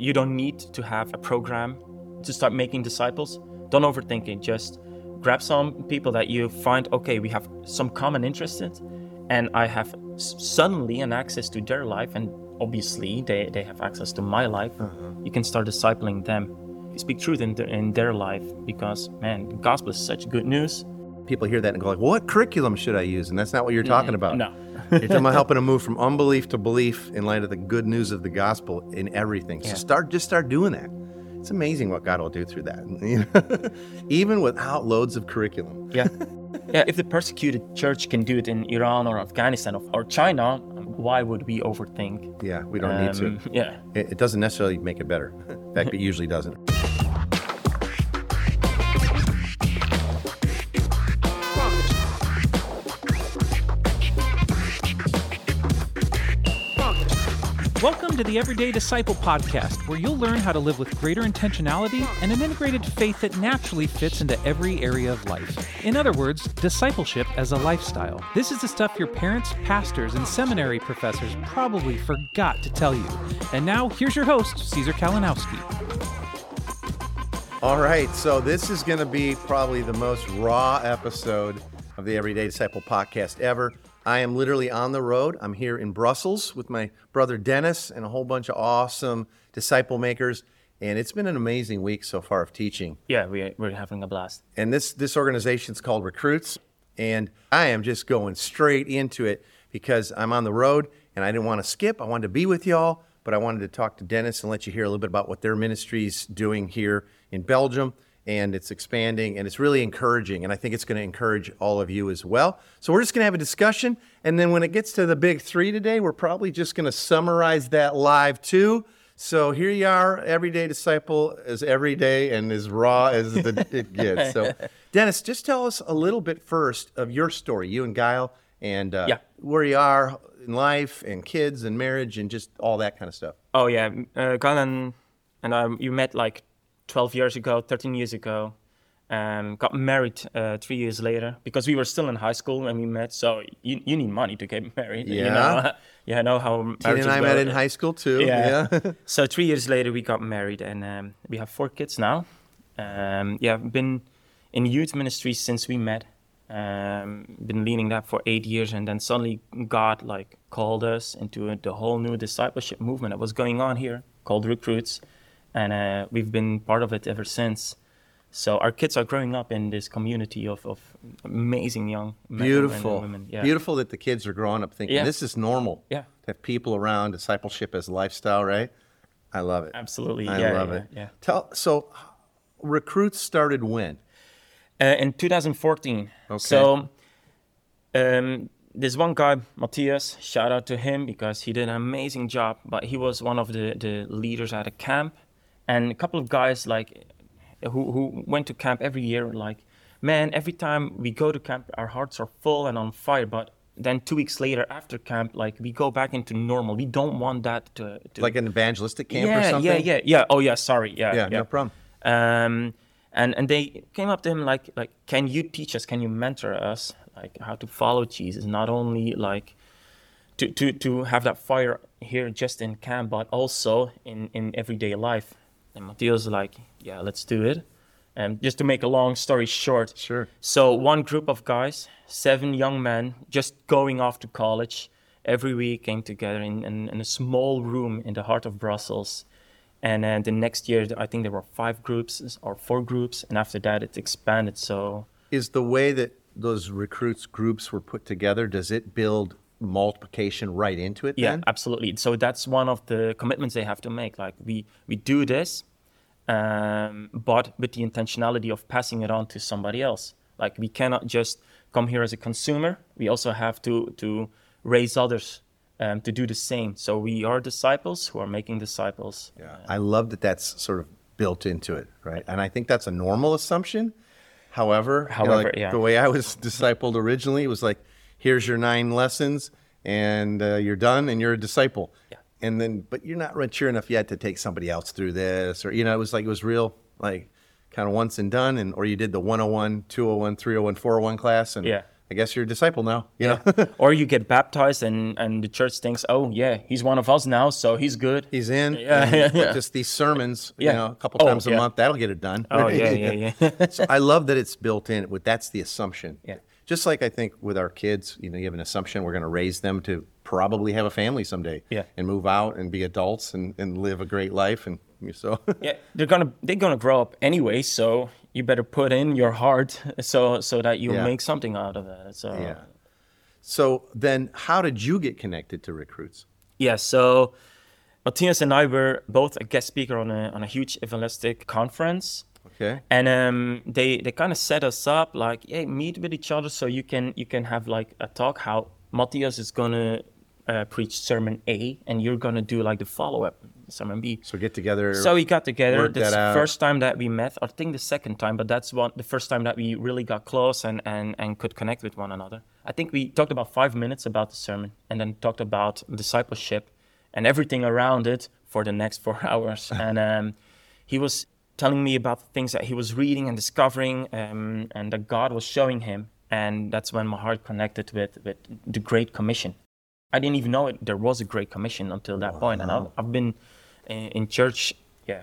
you don't need to have a program to start making disciples. Don't overthink it. Just grab some people that you find okay, we have some common interest in, and I have suddenly an access to their life, and obviously they, they have access to my life. Mm-hmm. You can start discipling them. Speak truth in their, in their life because man, the gospel is such good news. People hear that and go like, "What curriculum should I use?" And that's not what you're talking about. No. You're talking about helping them move from unbelief to belief in light of the good news of the gospel in everything. So Yeah. start, just start doing that. It's amazing what God will do through that, even without loads of curriculum. Yeah. yeah, if the persecuted church can do it in Iran or Afghanistan or, China, why would we overthink? Yeah, we don't need to. Um, Yeah. It, it doesn't necessarily make it better. In fact, it usually doesn't. To the Everyday Disciple podcast, where you'll learn how to live with greater intentionality and an integrated faith that naturally fits into every area of life. In other words, discipleship as a lifestyle. This is the stuff your parents, pastors, and seminary professors probably forgot to tell you. And now, here's your host, Caesar Kalinowski. All right, so this is going to be probably the most raw episode of the Everyday Disciple podcast ever. I am literally on the road. I'm here in Brussels with my brother Dennis and a whole bunch of awesome disciple makers. And it's been an amazing week so far of teaching. Yeah, we, we're having a blast. And this this organization is called Recruits, and I am just going straight into it because I'm on the road and I didn't want to skip. I wanted to be with y'all, but I wanted to talk to Dennis and let you hear a little bit about what their ministry's doing here in Belgium. And it's expanding and it's really encouraging. And I think it's going to encourage all of you as well. So we're just going to have a discussion. And then when it gets to the big three today, we're probably just going to summarize that live too. So here you are, everyday disciple, as everyday and as raw as the, it gets. So, Dennis, just tell us a little bit first of your story, you and Guile, and uh, Yeah. where you are in life, and kids, and marriage, and just all that kind of stuff. Oh, yeah. Uh, Galan and I, you met like 12 years ago, 13 years ago. Um, got married uh, three years later because we were still in high school when we met. So you, you need money to get married. You Yeah. know, yeah, I know how Tina and I met in high school too. Yeah. yeah. so three years later, we got married, and um, we have four kids now. Um, yeah, I've been in youth ministry since we met. Um, been leading that for eight years, and then suddenly God like called us into the whole new discipleship movement that was going on here, called Recruits, and uh, we've been part of it ever since. So our kids are growing up in this community of, of amazing young men Beautiful. and women. Yeah. Beautiful that the kids are growing up thinking Yeah. this is normal. Yeah. To have people around, discipleship as a lifestyle, right? I love it. Absolutely. I yeah, love it. Yeah. Tell so recruits started when? Uh, in 2014. Okay. So, um, this one guy, Matthias, shout out to him because he did an amazing job. But he was one of the, the leaders at a camp, and a couple of guys like who who went to camp every year. were Like, man, every time we go to camp, our hearts are full and on fire. But then two weeks later, after camp, like we go back into normal. We don't want that to, to Like an evangelistic camp yeah, or something? Yeah, yeah, yeah. Oh, yeah. Sorry. Yeah, Yeah, no problem. Um, and and they came up to him like like, can you teach us? Can you mentor us? Like how to follow Jesus? Not only like to to to have that fire here just in camp, but also in in everyday life. And was like, yeah, let's do it. And just to make a long story short, Sure. so one group of guys, seven young men, just going off to college, every week came together in, in, in a small room in the heart of Brussels. And then the next year, I think there were five groups or four groups, and after that, it expanded. So Is the way that those recruits groups were put together, does it build multiplication right into it yeah, then? absolutely. So that's one of the commitments they have to make. Like we we do this, um, but with the intentionality of passing it on to somebody else. Like we cannot just come here as a consumer. We also have to to raise others um, to do the same. So we are disciples who are making disciples. Yeah. I love that that's sort of built into it, right? And I think that's a normal assumption. However, you know, However, like yeah. the way I was discipled originally was like, here's your nine lessons, and uh, you're done, and you're a disciple. Yeah. And then, but you're not mature enough yet to take somebody else through this, or you know, it was like it was real, like kind of once and done, and or you did the 101, 201, 301, 401 class, and Yeah. I guess you're a disciple now. You Yeah. know, or you get baptized and, and the church thinks, oh, yeah, he's one of us now, so he's good. he's in. Yeah, yeah, yeah. Just these sermons, Yeah. you know, a couple Oh, times a yeah. month, that'll get it done. Oh, yeah, yeah, yeah. so I love that it's built in. With that's the assumption. Yeah. Just like I think with our kids, you know, you have an assumption we're going to raise them to probably have a family someday. Yeah. And move out and be adults and, and live a great life. And so, yeah, they're gonna they're gonna grow up anyway, so you better put in your heart so so that you Yeah. make something out of it. So yeah. So then, how did you get connected to recruits? Yeah, so Matthias and I were both a guest speaker on a on a huge evangelistic conference. Okay. And um, they they kind of set us up like, hey, meet with each other so you can you can have like a talk. How Matthias is gonna uh, preach sermon A, and you're gonna do like the follow up sermon B. So get together. So we got together. This first time that we met, I think the second time, but that's one the first time that we really got close and, and, and could connect with one another. I think we talked about five minutes about the sermon and then talked about discipleship and everything around it for the next four hours. and um, he was telling me about the things that he was reading and discovering um, and that God was showing him. And that's when my heart connected with, with the Great Commission. I didn't even know it, there was a Great Commission until that point. And I've, I've been in, in church, yeah,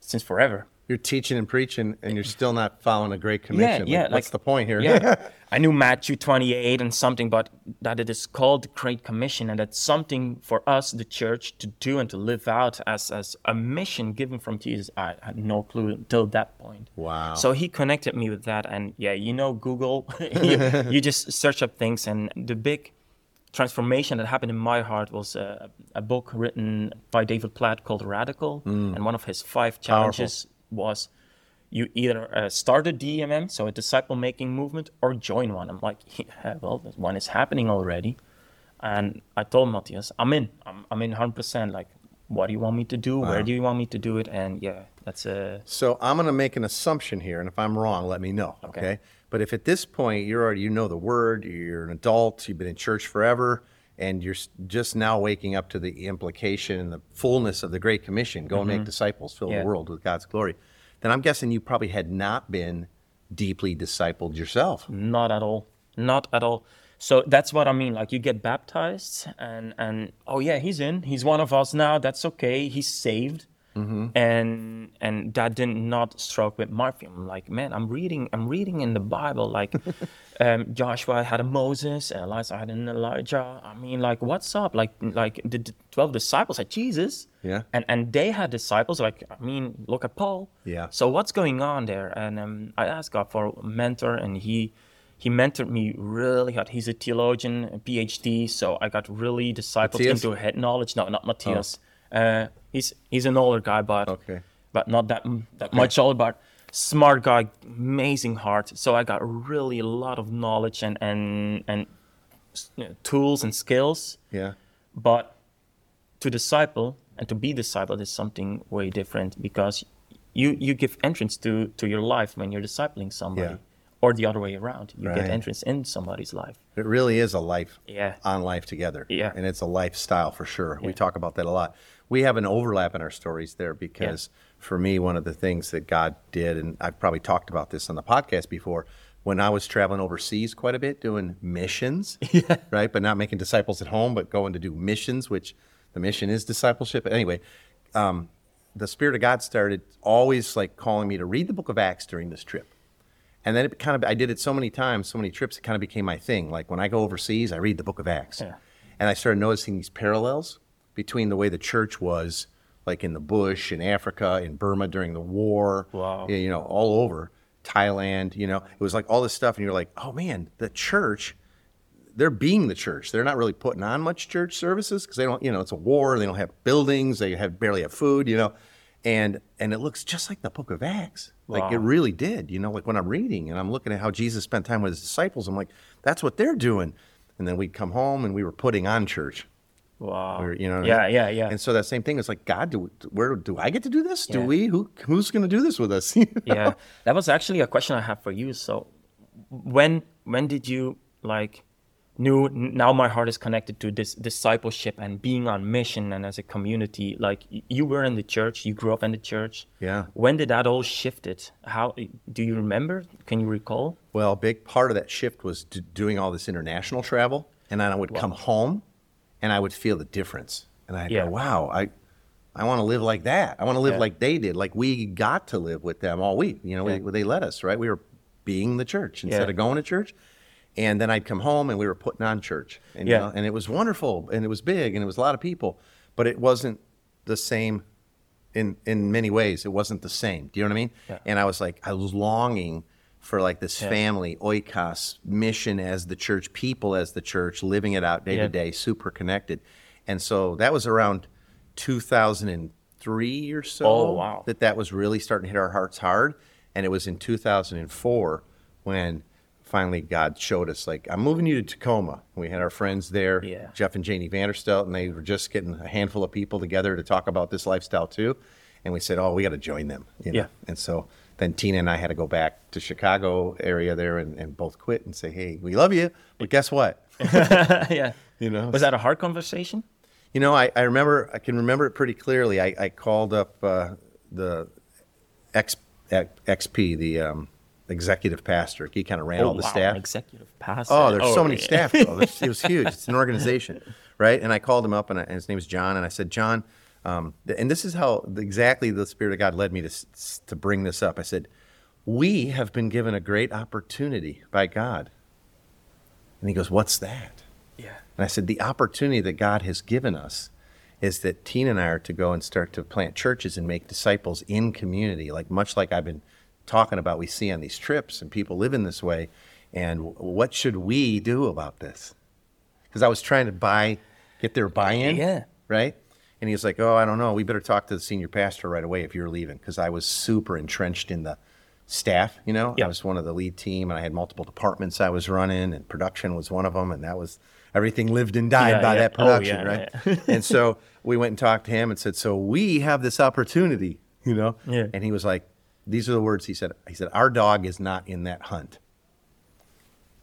since forever. you're teaching and preaching, and you're still not following a great commission. yeah, Like, what's the point here? Yeah, I knew Matthew 28 and something, but that it is called the Great Commission, and that's something for us, the church, to do and to live out as as a mission given from Jesus. I had no clue until that point. Wow. So he connected me with that, and yeah, you know, Google, you, you just search up things, and the big transformation that happened in my heart was a, a book written by David Platt called Radical, and one of his five challenges was you either uh, start a DMM, so a disciple making movement, or join one. I'm like, yeah, well, one is happening already. And I told Matthias, I'm in. I'm, I'm in 100%. Like, what do you want me to do? Where do you want me to do it? And yeah, that's a. So I'm going to make an assumption here, and if I'm wrong, let me know. Okay. Okay. But if at this point you're already you know the word, you're an adult, you've been in church forever, and you're just now waking up to the implication and the fullness of the Great Commission, go and make mm-hmm. disciples, fill Yeah. the world with God's glory, then I'm guessing you probably had not been deeply discipled yourself. Not at all. Not at all. So that's what I mean. Like you get baptized, and and oh yeah, he's in. He's one of us now. That's okay. He's saved. And and that did not stroke with. I'm like, man, I'm reading. I'm reading in the Bible. Like, um, Joshua had a Moses, and Elisha had an Elijah. I mean, like, what's up? Like, like the, the twelve disciples had Jesus. Yeah. And and they had disciples. Like, I mean, look at Paul. Yeah. So what's going on there? And um, I asked God for a mentor, and he he mentored me really hard. He's a theologian, a PhD, so I got really discipled Matthias? into head knowledge. No, not Matthias. Uh, he's he's an older guy, but Okay. but not that that much older. But smart guy, amazing heart. So I got really a lot of knowledge and and and you know, tools and skills. Yeah. But to disciple and to be discipled is something way different because you you give entrance to to your life when you're discipling somebody, Yeah. or the other way around. You Right. get entrance in somebody's life. It really is a life Yeah. on life together. Yeah. And it's a lifestyle for sure. We talk about that a lot. We have an overlap in our stories there because for me, one of the things that God did, and I've probably talked about this on the podcast before, when I was traveling overseas quite a bit doing missions, right? But not making disciples at home, but going to do missions, which the mission is discipleship. But anyway, um, the Spirit of God started always like calling me to read the book of Acts during this trip. And then it kind of, I did it so many times, so many trips, it kind of became my thing. Like when I go overseas, I read the book of Acts. Yeah. And I started noticing these parallels between the way the church was, like in the bush, in Africa, in Burma during the war, Wow. you know, all over, Thailand, you know, it was like all this stuff. And you're like, oh man, the church, they're being the church. They're not really putting on much church services because they don't, you know, it's a war. They don't have buildings. They have barely have food, you know, and and it looks just like the Book of Acts. Like it really did, you know. Like when I'm reading and I'm looking at how Jesus spent time with his disciples, I'm like, that's what they're doing. And then we'd come home and we were putting on church. Wow. Or, you know, yeah, yeah, yeah, And so that same thing is like, God, do where do I get to do this? Do Yeah. we? Who who's going to do this with us? yeah. That was actually a question I have for you. So, when when did you like knew now my heart is connected to this discipleship and being on mission and as a community like you were in the church you grew up in the church yeah when did that all shifted how do you remember can you recall well a big part of that shift was doing all this international travel and then i would wow. come home and i would feel the difference and i'd yeah. go wow i I want to live like that. I want to live yeah. like they did, like we got to live with them all week. You know, yeah. we, they let us, right? We were being the church instead of going to church. And then I'd come home and we were putting on church. And, yeah. You know, and it was wonderful and it was big and it was a lot of people, but it wasn't the same in, in many ways. It wasn't the same. Do you know what I mean? And I was like, I was longing for like this yeah. family, oikos, mission as the church, people as the church, living it out day to day, super connected. And so that was around 2003 or so oh, wow. that that was really starting to hit our hearts hard. And it was in 2004 when finally God showed us like I'm moving you to Tacoma. We had our friends there, yeah. Jeff and Janie Vanderstelt, and they were just getting a handful of people together to talk about this lifestyle too. And we said, oh, we got to join them. You know? Yeah. And so then Tina and I had to go back to Chicago area there and, and both quit and say, hey, we love you, but guess what? yeah. You know. Was that a hard conversation? You know, I, I remember I can remember it pretty clearly. I, I called up uh, the X, XP, the um, executive pastor. He kind of ran oh, all the wow, staff. executive pastor. Oh, there's oh, so many staff. Though. it was huge. It's an organization, right? And I called him up, and, I, and his name is John. And I said, John, um, and this is how exactly the Spirit of God led me to to bring this up. I said, we have been given a great opportunity by God. And he goes, What's that? Yeah. And I said, The opportunity that God has given us is that Tina and I are to go and start to plant churches and make disciples in community, like much like I've been talking about we see on these trips and people live in this way and what should we do about this because i was trying to buy get their buy-in yeah right and he was like oh i don't know we better talk to the senior pastor right away if you're leaving because i was super entrenched in the staff you know i was one of the lead team and i had multiple departments i was running and production was one of them and that was everything lived and died yeah, by yeah. that oh, production oh, yeah, right and so we went and talked to him and said so we have this opportunity you know yeah. and he was like these are the words he said. He said, Our dog is not in that hunt.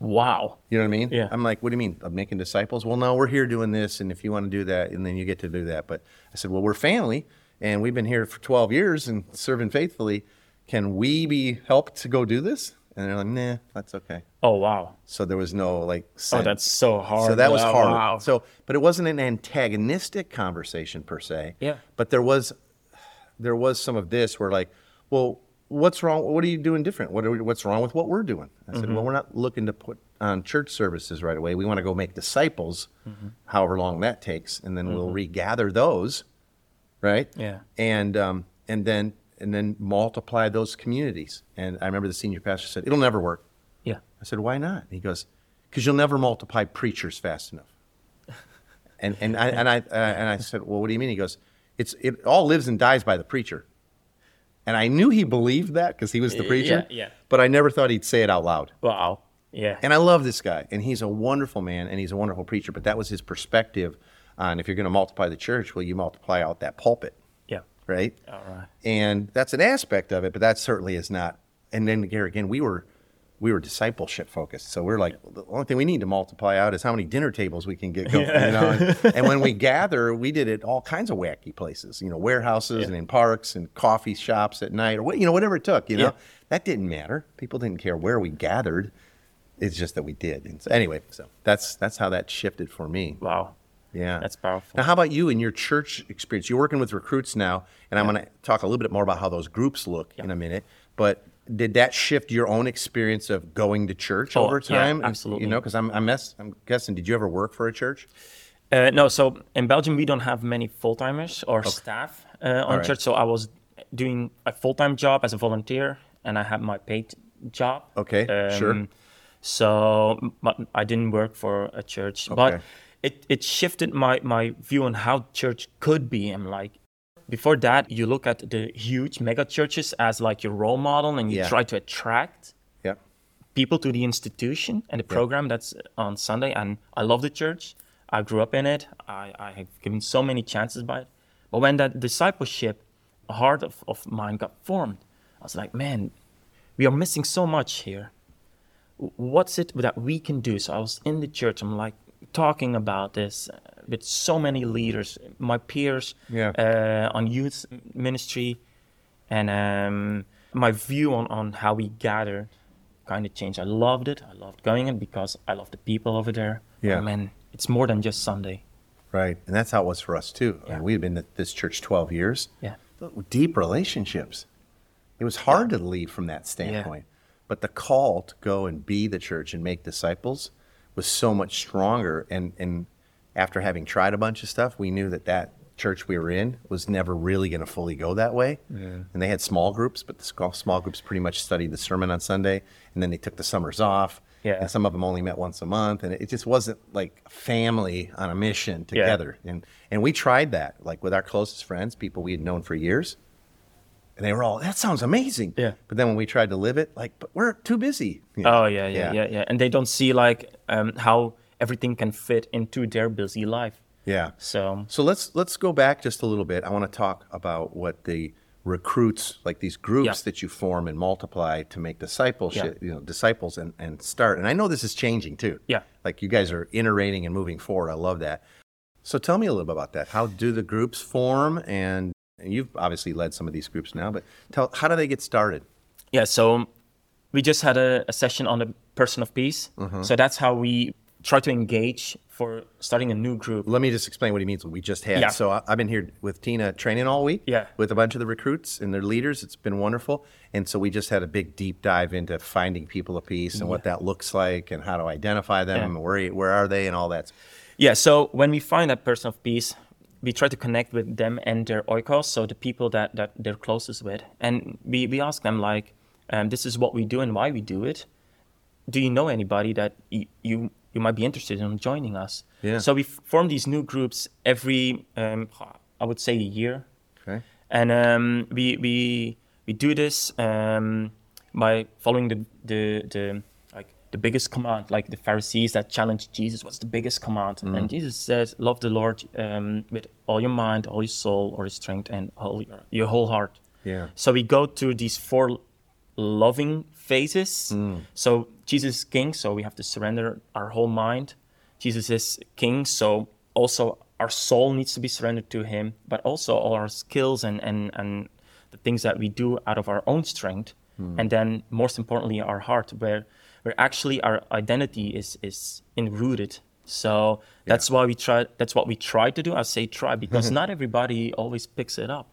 Wow. You know what I mean? Yeah. I'm like, what do you mean? I'm making disciples? Well, no, we're here doing this, and if you want to do that, and then you get to do that. But I said, well, we're family, and we've been here for 12 years and serving faithfully. Can we be helped to go do this? And they're like, nah, that's okay. Oh wow. So there was no like. Sense. Oh, that's so hard. So that was hard. Wow. So, but it wasn't an antagonistic conversation per se. Yeah. But there was, there was some of this where like, well, what's wrong? What are you doing different? What we, what's wrong with what we're doing? I said, mm-hmm. well, we're not looking to put on church services right away. We want to go make disciples, mm-hmm. however long that takes, and then mm-hmm. we'll regather those, right? Yeah. And um, and then and then multiply those communities. And I remember the senior pastor said, it'll never work. Yeah. I said, why not? He goes, because you'll never multiply preachers fast enough. and and I and I uh, and I said, well, what do you mean? He goes, it's it all lives and dies by the preacher. And I knew he believed that because he was the preacher. Yeah, yeah. But I never thought he'd say it out loud. Wow. Yeah. And I love this guy, and he's a wonderful man, and he's a wonderful preacher. But that was his perspective on if you're going to multiply the church, well, you multiply out that pulpit. Yeah. Right. All right. And that's an aspect of it, but that certainly is not. And then again, we were we were discipleship focused. So we're like, the only thing we need to multiply out is how many dinner tables we can get going. Yeah. You know? and, and, when we gather, we did it all kinds of wacky places, you know, warehouses yeah. and in parks and coffee shops at night or what, you know, whatever it took, you know, yeah. that didn't matter. People didn't care where we gathered. It's just that we did. And so, anyway, so that's, that's how that shifted for me. Wow. Yeah. That's powerful. Now, how about you in your church experience? You're working with recruits now, and I'm going to talk a little bit more about how those groups look in a minute. But did that shift your own experience of going to church oh, over time? Yeah, absolutely. You know, because I'm I'm, mess, I'm guessing. Did you ever work for a church? Uh, no. So in Belgium, we don't have many full timers or okay. staff uh, on right. church. So I was doing a full time job as a volunteer, and I had my paid job. Okay. Um, sure. So but I didn't work for a church, okay. but it, it shifted my, my view on how church could be. I'm like, before that, you look at the huge mega churches as like your role model and you yeah. try to attract yeah. people to the institution and the program yeah. that's on Sunday. And I love the church. I grew up in it. I, I have given so many chances by it. But when that discipleship heart of, of mine got formed, I was like, man, we are missing so much here. what's it that we can do? So I was in the church. I'm like talking about this with so many leaders, my peers Yeah. uh, on youth ministry, and um, my view on, on how we gather kind of changed. I loved it. I loved going in because I love the people over there. Yeah. mean, it's more than just Sunday. Right. And that's how it was for us too. I mean, we had been at this church 12 years. Yeah. Deep relationships. It was hard to leave from that standpoint. But the call to go and be the church and make disciples was so much stronger. And, and after having tried a bunch of stuff, we knew that that church we were in was never really going to fully go that way. And they had small groups, but the small groups pretty much studied the sermon on Sunday. And then they took the summers off. Yeah. And some of them only met once a month. And it just wasn't like family on a mission Yeah. together. And and we tried that, like with our closest friends, people we had known for years. And they were all, that sounds amazing. Yeah. But then when we tried to live it, like, but we're too busy. you know? Oh yeah, yeah, yeah, yeah. And they don't see like um, how everything can fit into their busy life. Yeah. So So let's let's go back just a little bit. I want to talk about what the recruits, like these groups Yeah. that you form and multiply to make discipleship, you know, disciples and, and start. And I know this is changing too. Yeah. Like you guys are iterating and moving forward. I love that. So tell me a little bit about that. How do the groups form? And, and you've obviously led some of these groups now, but tell how do they get started? yeah, so we just had a, a session on the person of peace. Mm-hmm. So that's how we try to engage for starting a new group. Let me just explain what he means. What we just had. Yeah. So I, I've been here with Tina training all week. Yeah. With a bunch of the recruits and their leaders. It's been wonderful. And so we just had a big deep dive into finding people of peace and what that looks like and how to identify them Yeah. and where where are they and all that. Yeah, so when we find that person of peace, we try to connect with them and their oikos, so the people that, that they're closest with. And we, we ask them, like, um, this is what we do and why we do it. Do you know anybody that y- you you might be interested in joining us? Yeah. So we f- form these new groups every, um, I would say, a year. Okay. And um, we, we, we do this um, by following the, the, the, the biggest command, like the Pharisees that challenged Jesus. What's the biggest command? Mm. And Jesus says, "Love the Lord um, with all your mind, all your soul, all your strength, and all your, your whole heart." Yeah. So we go through these four loving phases. Mm. So Jesus is king, so we have to surrender our whole mind. Jesus is king, so also our soul needs to be surrendered to him, but also all our skills and and, and the things that we do out of our own strength. Mm. And then most importantly our heart where where actually our identity is is enrooted. So that's why we try that's what we try to do. I say try because not everybody always picks it up.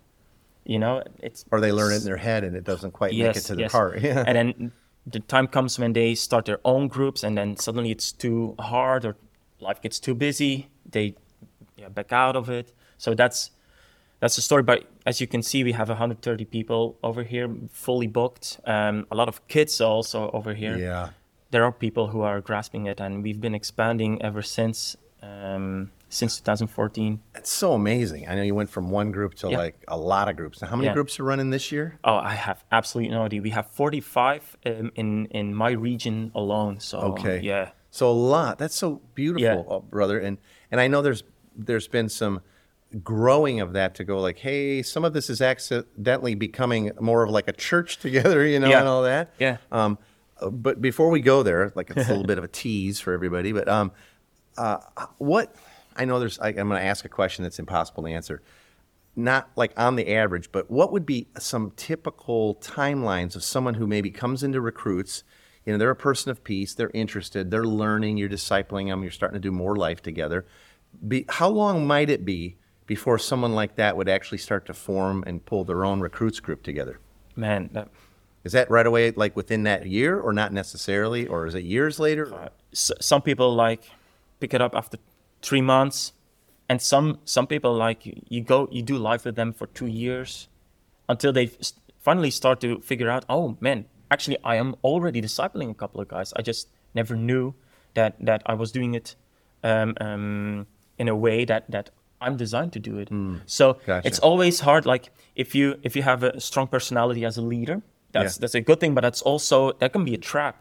You know, it's Or they learn it in their head and it doesn't quite make it to their heart. Yeah. and then the time comes when they start their own groups, and then suddenly it's too hard or life gets too busy. They yeah, back out of it. So that's that's the story. But as you can see, we have 130 people over here, fully booked. Um, a lot of kids also over here. yeah. There are people who are grasping it, and we've been expanding ever since um, since 2014. It's so amazing. I know you went from one group to Yeah. like a lot of groups. Now, how many Yeah. groups are running this year? Oh, I have absolutely no idea. We have 45 um, in in my region alone. So Okay. yeah, So a lot. That's so beautiful, Yeah. uh, brother. And and I know there's there's been some growing of that to go like, hey, some of this is accidentally becoming more of like a church together, you know, and all that. Yeah. Um, but before we go there, like it's a little bit of a tease for everybody. But um, uh, what I know there's, I, I'm going to ask a question that's impossible to answer. Not like on the average, but what would be some typical timelines of someone who maybe comes into recruits? You know, they're a person of peace, they're interested, they're learning, you're discipling them, you're starting to do more life together. Be, how long might it be before someone like that would actually start to form and pull their own recruits group together? man, that, Is that right away, like within that year, or not necessarily, or is it years later? s- some people like pick it up after three months, and some some people like you, you go you do life with them for two years, until they finally start to figure out. Oh man, actually I am already discipling a couple of guys. I just never knew that that I was doing it um, um, in a way that that I'm designed to do it. So Gotcha. it's always hard. Like if you if you have a strong personality as a leader, that's Yeah. that's a good thing. But that's also that can be a trap.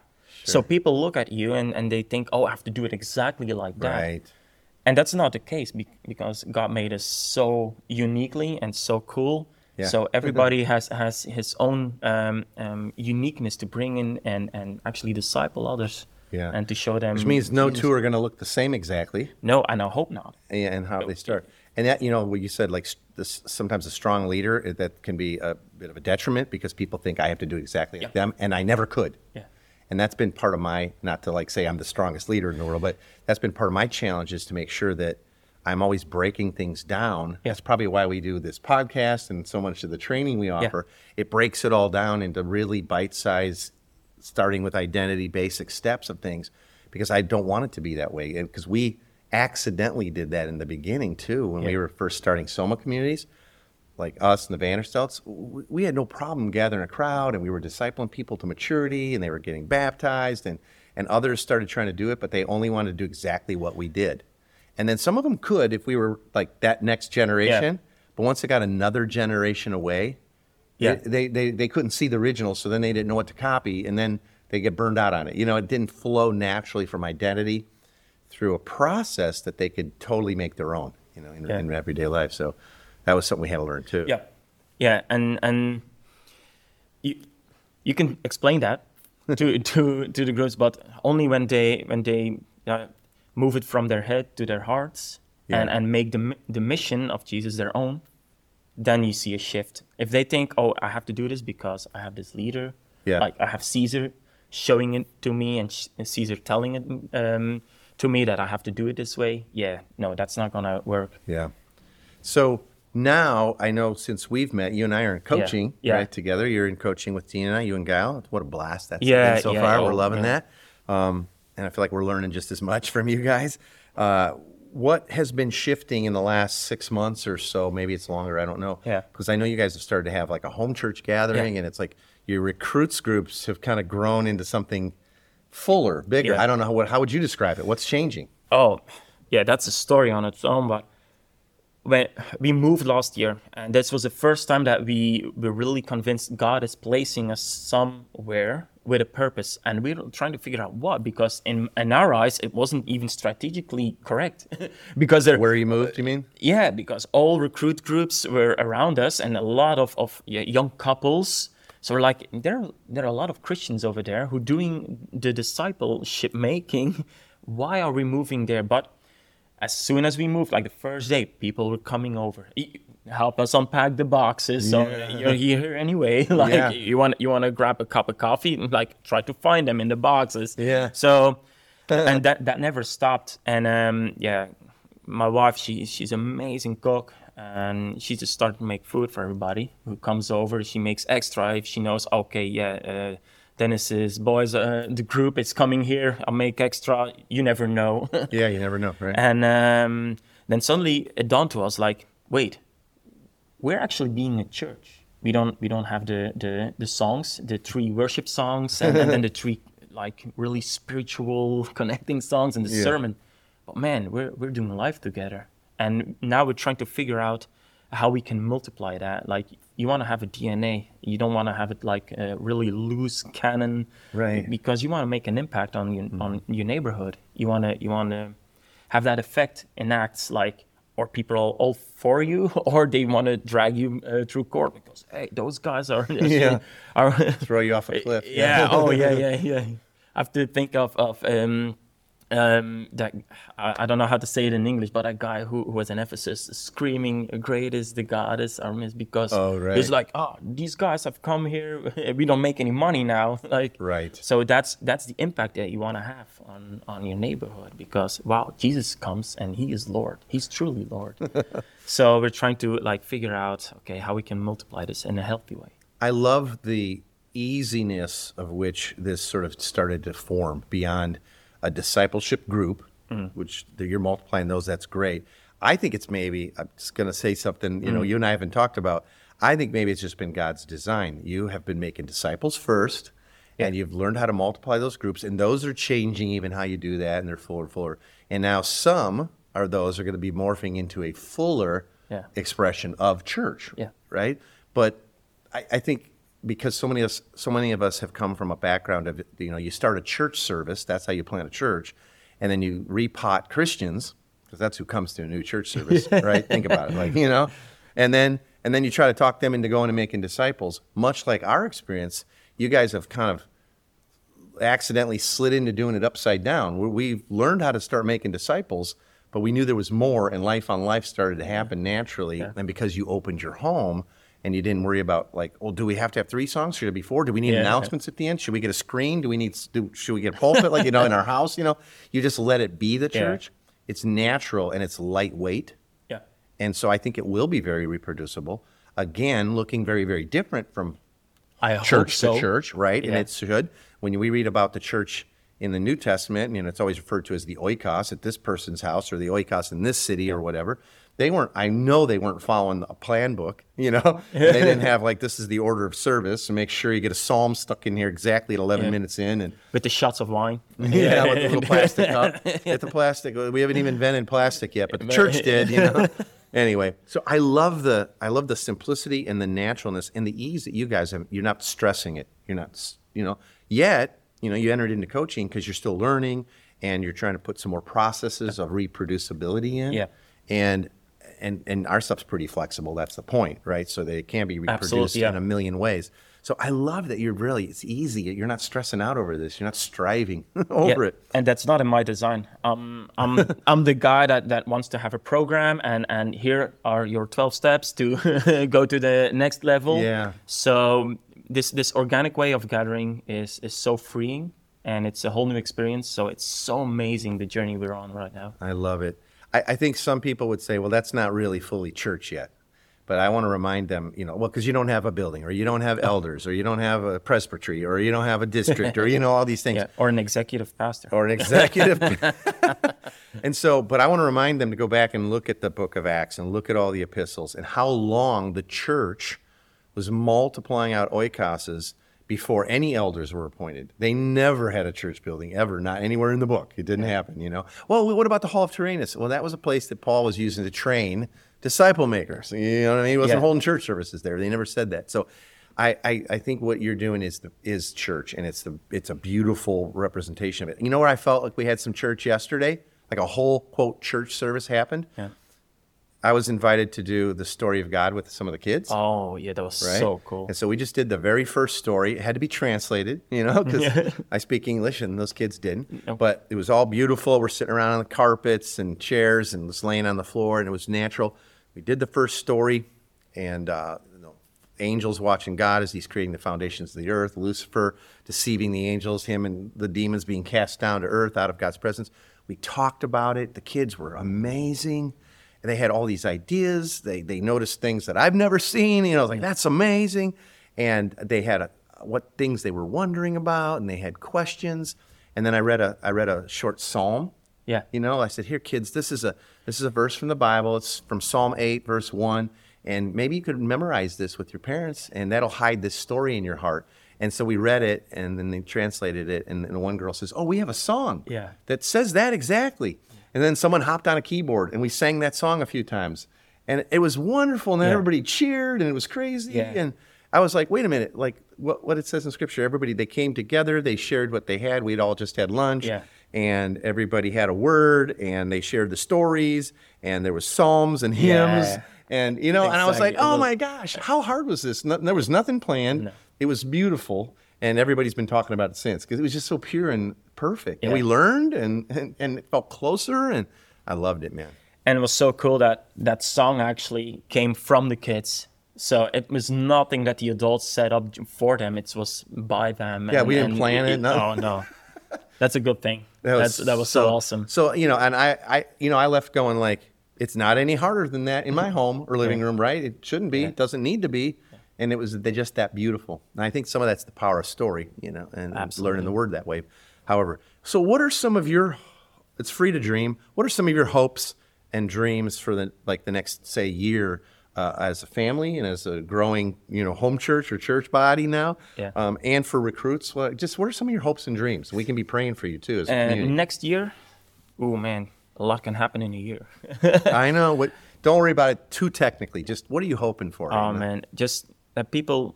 Sure. So people look at you and, and they think, oh, I have to do it exactly like that. Right. And that's not the case be- because God made us so uniquely and so cool Yeah. So everybody has has his own um, um, uniqueness to bring in and and actually disciple others. Yeah. And to show them. Which means no Jesus. two are going to look the same exactly. No, and I hope not. and and how they start. And that, you know, what you said, like this, sometimes a strong leader, uh, that can be a bit of a detriment because people think I have to do exactly like them, and I never could. Yeah. And that's been part of my, not to like say I'm the strongest leader in the world, but that's been part of my challenge is to make sure that I'm always breaking things down. Yeah. That's probably why we do this podcast and so much of the training we offer. yeah. It breaks it all down into really bite sized, starting with identity, basic steps of things, because I don't want it to be that way. And because we accidentally did that in the beginning too, when we were first starting Soma communities, like us and the Vanderstelts, we had no problem gathering a crowd and we were discipling people to maturity and they were getting baptized and, and others started trying to do it, but they only wanted to do exactly what we did. And then some of them could if we were like that next generation, but once they got another generation away, Yeah. they, they, they couldn't see the original, so then they didn't know what to copy, and then they get burned out on it. You know, it didn't flow naturally from identity through a process that they could totally make their own, you know, in, Yeah. in everyday life. So that was something we had to learn too. Yeah, yeah, and and you you can explain that to to to the groups, but only when they when they uh, move it from their head to their hearts and Yeah. and make the the mission of Jesus their own. Then you see a shift. If they think, "Oh, I have to do this because I have this leader," Yeah. like I have Caesar showing it to me and Caesar telling it um, to me that I have to do it this way. Yeah, no, that's not gonna work. Yeah. So now I know since we've met, you and I are in coaching Yeah. right together. You're in coaching with Tina and I, you and Gal. What a blast that's Yeah, been so yeah, far. oh, we're loving yeah. that. Um, and I feel like we're learning just as much from you guys. Uh, what has been shifting in the last six months or so? Maybe it's longer. I don't know. Yeah. Because I know you guys have started to have like a home church gathering, Yeah. and it's like your recruits groups have kind of grown into something fuller, bigger. Yeah. I don't know how, what. How would you describe it? What's changing? Oh, yeah, that's a story on its own. But when we moved last year, and this was the first time that we were really convinced God is placing us somewhere with a purpose, and we're trying to figure out what. Because in in our eyes, it wasn't even strategically correct. because there, Where you moved? You mean? yeah, because all recruit groups were around us and a lot of, of young couples. So we're like, there, there are a lot of Christians over there who doing the discipleship making. Why are we moving there? But as soon as we moved, like the first day, people were coming over. "E- Help us unpack the boxes. So you're here anyway. like Yeah. you want you want to grab a cup of coffee and like try to find them in the boxes. Yeah. So and that that never stopped. And um, yeah, my wife she she's amazing cook, and she just started to make food for everybody who comes over. She makes extra if she knows. Okay, yeah, uh, Dennis's boys, uh, the group is coming here. I'll make extra. You never know. Yeah, you never know, right? and um, then suddenly it dawned to us like, wait, we're actually being a church. We don't we don't have the the, the songs, the three worship songs, and, and then the three like really spiritual connecting songs and the Yeah. sermon. But man, we're we're doing life together, and now we're trying to figure out how we can multiply that. Like you want to have a DNA, you don't want to have it like a really loose cannon Right. Because you want to make an impact on your on your neighborhood. You want to you want to have that effect in acts like or people are all for you or they want to drag you uh, through court because hey those guys are Yeah. are Throw you off a cliff. yeah oh yeah yeah yeah I have to think of of um um that I, I don't know how to say it in English but a guy who, who was in Ephesus screaming great is the goddess Artemis because Oh, right. he's like oh these guys have come here. We don't make any money now. Like Right. so that's that's the impact that you want to have on on your neighborhood because wow Jesus comes and he is Lord. He's truly Lord. So we're trying to like figure out okay how we can multiply this in a healthy way. I love the easiness of which this sort of started to form beyond a discipleship group, mm-hmm. which you're multiplying those. That's great. I think it's maybe, I'm just going to say something, you know, mm-hmm. you and I haven't talked about. I think maybe it's just been God's design. You have been making disciples first, and you've learned how to multiply those groups, and those are changing even how you do that, and they're fuller and fuller. And now some are those are going to be morphing into a fuller Yeah. expression of church Yeah. right? But I, I think because so many of us, so many of us have come from a background of you know you start a church service, that's how you plant a church, and then you repot Christians because that's who comes to a new church service, right? Think about it, like you know, and then and then you try to talk them into going and making disciples. Much like our experience, you guys have kind of accidentally slid into doing it upside down. We- We've learned how to start making disciples, but we knew there was more, and life on life started to happen naturally. And because you opened your home and you didn't worry about like, well, do we have to have three songs? Should it be four? Do we need Yeah. announcements at the end? Should we get a screen? Do we need? Do, should we get a pulpit like you know in our house? You know, you just let it be the Yeah. church. It's natural and it's lightweight. Yeah. And so I think it will be very reproducible. Again, looking very, very different from I church so. to church, right? And it should. When we read about the church in the New Testament, and it's always referred to as the oikos at this person's house or the oikos in this city or whatever, they weren't, I know they weren't following a plan book, you know? they didn't have like, this is the order of service and make sure you get a psalm stuck in here exactly at 11 Yeah. minutes in. And With the shots of wine. yeah, with the little plastic cup. Get the plastic. We haven't even invented plastic yet, but the church did, you know. Anyway, so I love the I love the simplicity and the naturalness and the ease that you guys have. You're not stressing it. You're not, you know. Yet, you know, you entered into coaching because you're still learning and you're trying to put some more processes of reproducibility in. Yeah. And and and our stuff's pretty flexible. That's the point, right? So that it can be reproduced yeah. in a million ways. So I love that you're really it's easy. You're not stressing out over this. You're not striving over Yeah, it. And that's not in my design. Um, I'm I'm the guy that, that wants to have a program and, and here are your 12 steps to go to the next level. Yeah. So this this organic way of gathering is is so freeing and it's a whole new experience. So it's so amazing the journey we're on right now. I love it. I, I think some people would say, well, that's not really fully church yet. But I want to remind them, you know, well, because you don't have a building, or you don't have elders, or you don't have a presbytery, or you don't have a district, or you know all these things, Yeah. Or an executive pastor. or an executive. and so, but I want to remind them to go back and look at the book of Acts and look at all the epistles and how long the church was multiplying out oikoses before any elders were appointed. They never had a church building ever, not anywhere in the book. It didn't happen, you know. Well, what about the Hall of Tyrannus? Well, that was a place that Paul was using to train disciple makers. You know what I mean? He wasn't Yeah. holding church services there. They never said that. So I, I, I think what you're doing is the, is church, and it's the it's a beautiful representation of it. You know where I felt like we had some church yesterday, like a whole quote church service happened. Yeah. I was invited to do the story of God with some of the kids. Oh yeah, that was Right? so cool. And so we just did the very first story. It had to be translated, you know, because I speak English and those kids didn't. But it was all beautiful. We're sitting around on the carpets and chairs and just laying on the floor, and it was natural. We did the first story, and uh, you know, angels watching God as He's creating the foundations of the earth. Lucifer deceiving the angels, him and the demons being cast down to earth out of God's presence. We talked about it. The kids were amazing. And they had all these ideas. They they noticed things that I've never seen. You know, I was like, that's amazing. And they had a, what things they were wondering about, and they had questions. And then I read a I read a short psalm. Yeah. You know, I said, here, kids, this is a this is a verse from the Bible. It's from Psalm eight, verse one. And maybe you could memorize this with your parents, and that'll hide this story in your heart. And so we read it, and then they translated it. And, and one girl says, "Oh, we have a song Yeah. that says that exactly." And then someone hopped on a keyboard, and we sang that song a few times, and it was wonderful. And then Yeah. everybody cheered, and it was crazy. Yeah. And I was like, "Wait a minute! Like what what it says in Scripture? Everybody they came together, they shared what they had. We'd all just had lunch." Yeah. and everybody had a word and they shared the stories and there was psalms and hymns and you know and i was like oh was- my gosh how hard was this no, there was nothing planned No. it was beautiful and everybody's been talking about it since because it was just so pure and perfect. And we learned and, and and it felt closer and i loved it man. And it was so cool that that song actually came from the kids. So it was nothing that the adults set up for them. It was by them Yeah, we didn't plan it, no. oh no. That's a good thing. That That's, that was so, awesome. So you know, and I, I, you know, I left going like it's not any harder than that in my home or living room, right? It shouldn't be. It doesn't need to be. And it was they just that beautiful. And I think some of that's the power of story, you know, and Absolutely. learning the word that way. However, so what are some of your? It's free to dream. What are some of your hopes and dreams for the like the next say year? Uh, as a family and as a growing, you know, home church or church body now, Yeah. um, and for recruits, what, just what are some of your hopes and dreams? We can be praying for you too as and next year oh man a lot can happen in a year I know. What? Don't worry about it too technically. Just what are you hoping for? Oh man, just that people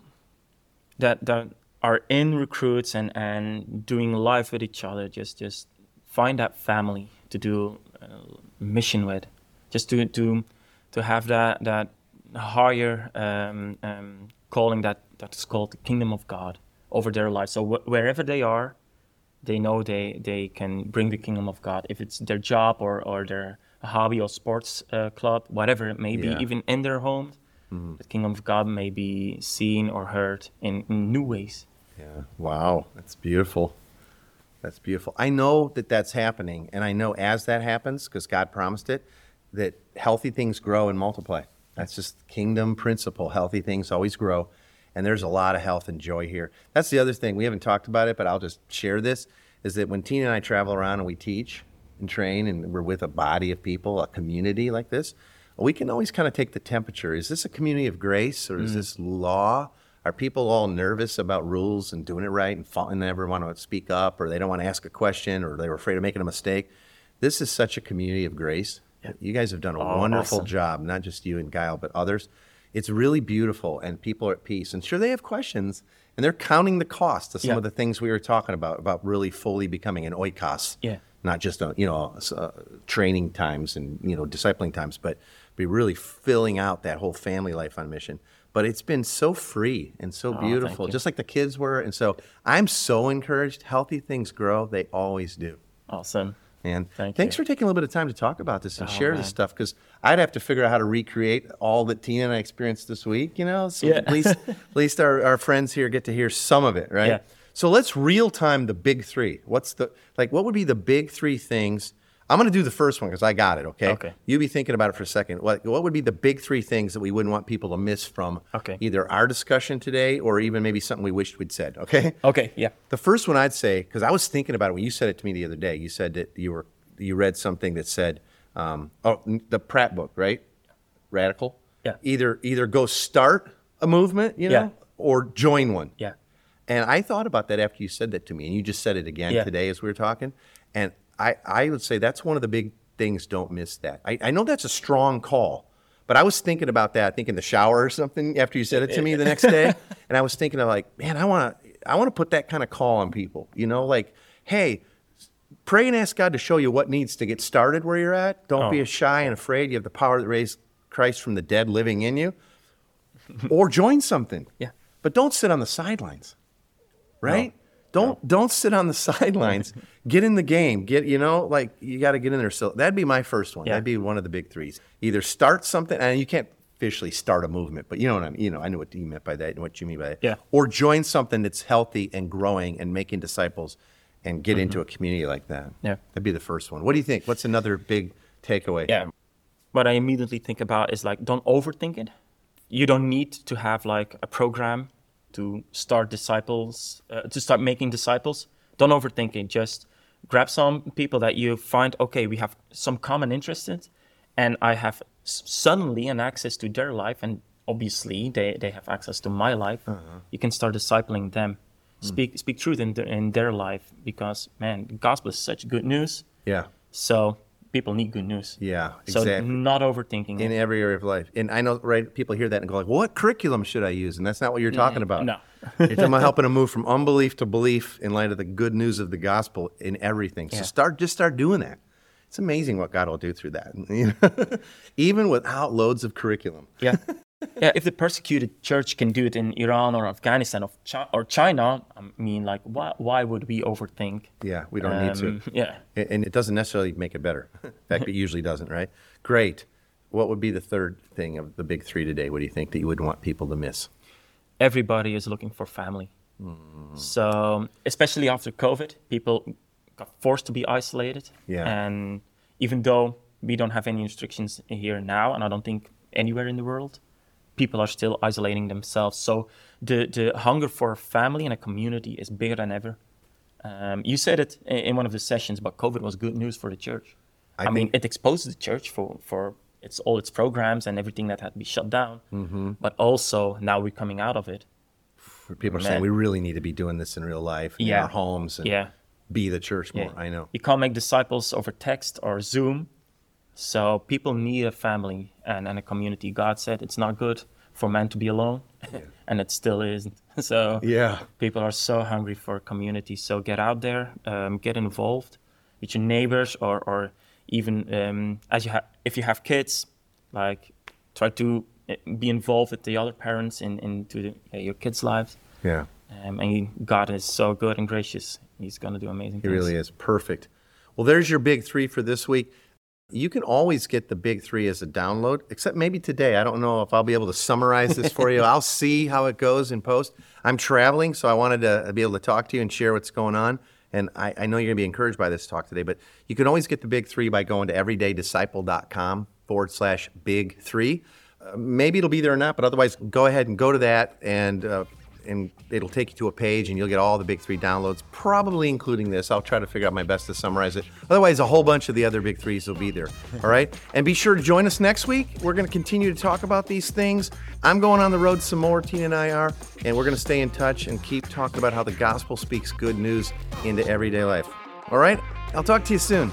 that that are in recruits and and doing life with each other, just just find that family to do uh, mission with, just to to to have that that higher um, um, calling that that's called the kingdom of God over their life. So wh- wherever they are, they know they they can bring the kingdom of God. If it's their job or or their hobby or sports uh, club, whatever it may be, Yeah. even in their homes, Mm. the kingdom of God may be seen or heard in, in new ways. Yeah. Wow. That's beautiful. That's beautiful. I know that that's happening. And I know as that happens, because God promised it, that healthy things grow and multiply. That's just kingdom principle. Healthy things always grow. And there's a lot of health and joy here. That's the other thing. We haven't talked about it, but I'll just share this is that when Tina and I travel around and we teach and train and we're with a body of people, a community like this, we can always kind of take the temperature. Is this a community of grace or is this law? Are people all nervous about rules and doing it right and, fall, and never want to speak up or they don't want to ask a question or they're afraid of making a mistake? This is such a community of grace. You guys have done a Oh, wonderful awesome. job, not just you and Guile, but others. It's really beautiful, and people are at peace. And sure, they have questions, and they're counting the cost of some Yeah. of the things we were talking about, about really fully becoming an oikos. Yeah. Not just, uh, you know, uh, training times and, you know, discipling times, but be really filling out that whole family life on mission. But it's been so free and so Oh, beautiful, just like the kids were. And so I'm so encouraged. Healthy things grow, they always do. Awesome. And Thank thanks you. for taking a little bit of time to talk about this and Oh, share this stuff because I'd have to figure out how to recreate all that Tina and I experienced this week, you know? So Yeah. at least, at least our, our friends here get to hear some of it, right? Yeah. So let's real time the big three. What's the, like, what would be the big three things? I'm going to do the first one because I got it, okay? Okay. You be thinking about it for a second. What, what would be the big three things that we wouldn't want people to miss from Okay. either our discussion today or even maybe something we wished we'd said, okay? Okay, yeah. The first one I'd say, because I was thinking about it when you said it to me the other day. You said that you were you read something that said, um, oh, the Platt book, right? Radical. Yeah. Either either go start a movement, you know, Yeah. or join one. Yeah. And I thought about that after you said that to me, and you just said it again Yeah. today as we were talking. And I, I would say that's one of the big things. Don't miss that. I, I know that's a strong call, but I was thinking about that. I think in the shower or something after you said it to me the next day, and I was thinking of like, man, I want to, I want to put that kind of call on people. You know, like, hey, pray and ask God to show you what needs to get started where you're at. Don't be Oh. as shy and afraid. You have the power that raised Christ from the dead living in you. or join something. Yeah. But don't sit on the sidelines. Right? Don't don't sit on the sidelines. get in the game. Get you know, like you got to get in there. So that'd be my first one. Yeah. That'd be one of the big threes. Either start something, and you can't officially start a movement, but you know what I mean. You know, I know what you meant by that and what you mean by that. Yeah. Or join something that's healthy and growing and making disciples, and get into a community like that. Mm-hmm. Yeah. That'd be the first one. What do you think? What's another big takeaway? Yeah. What I immediately think about is like, don't overthink it. You don't need to have like a program to start disciples, uh, to start making disciples. Don't overthink it. Just grab some people that you find, okay, we have some common interests in, and I have s- suddenly an access to their life, and obviously they, they have access to my life. You can start discipling them. Speak, speak truth in, in their life because, man, the gospel is such good news. Yeah. So people need good news. Yeah, So exactly. not overthinking in it. every area of life. And I know, right? People hear that and go like, well, "What curriculum should I use?" And that's not what you're talking mm, about. no. you're talking about helping them move from unbelief to belief in light of the good news of the gospel in everything. So Yeah. start, just start doing that. It's amazing what God will do through that, even without loads of curriculum. Yeah. yeah. If the persecuted church can do it in Iran or Afghanistan or, Chi- or China, I mean, like, why, why would we overthink? Yeah, we don't need to. Um, Yeah. And it doesn't necessarily make it better. In fact, it usually doesn't, right? Great. What would be the third thing of the big three today? What do you think that you would want people to miss? Everybody is looking for family. So, especially after COVID, people got forced to be isolated. Yeah. And even though we don't have any restrictions here now, and I don't think anywhere in the world, people are still isolating themselves. So the, the hunger for a family and a community is bigger than ever. Um, you said it in one of the sessions, but COVID was good news for the church. I I, mean, it exposed the church for, for its all its programs and everything that had to be shut down. Mm-hmm. But also now we're coming out of it. People are saying we really need to be doing this in real life, in Yeah. our homes, and Yeah. be the church more. Yeah. I know. You can't make disciples over text or Zoom. So people need a family and, and a community. God said it's not good for man to be alone, and it still isn't. So Yeah. people are so hungry for community. So get out there, um, get involved with your neighbors, or or even um, as you have if you have kids, like try to eh, be involved with the other parents in into the, uh, your kids' lives. Yeah. Um, and God is so good and gracious. He's going to do amazing things. He things. really is. Perfect. Well, there's your big three for this week. You can always get the big three as a download, except maybe today. I don't know if I'll be able to summarize this for you. I'll see how it goes in post. I'm traveling, so I wanted to be able to talk to you and share what's going on. And I, I know you're going to be encouraged by this talk today, but you can always get the big three by going to everydaydisciple.com forward slash big three. Uh, maybe it'll be there or not, but otherwise, go ahead and go to that and uh, and it'll take you to a page and you'll get all the big three downloads, probably including this. I'll try to figure out my best to summarize it. Otherwise, a whole bunch of the other big threes will be there. All right. And be sure to join us next week. We're going to continue to talk about these things. I'm going on the road some more, Tina and I are, and we're going to stay in touch and keep talking about how the gospel speaks good news into everyday life. All right. I'll talk to you soon.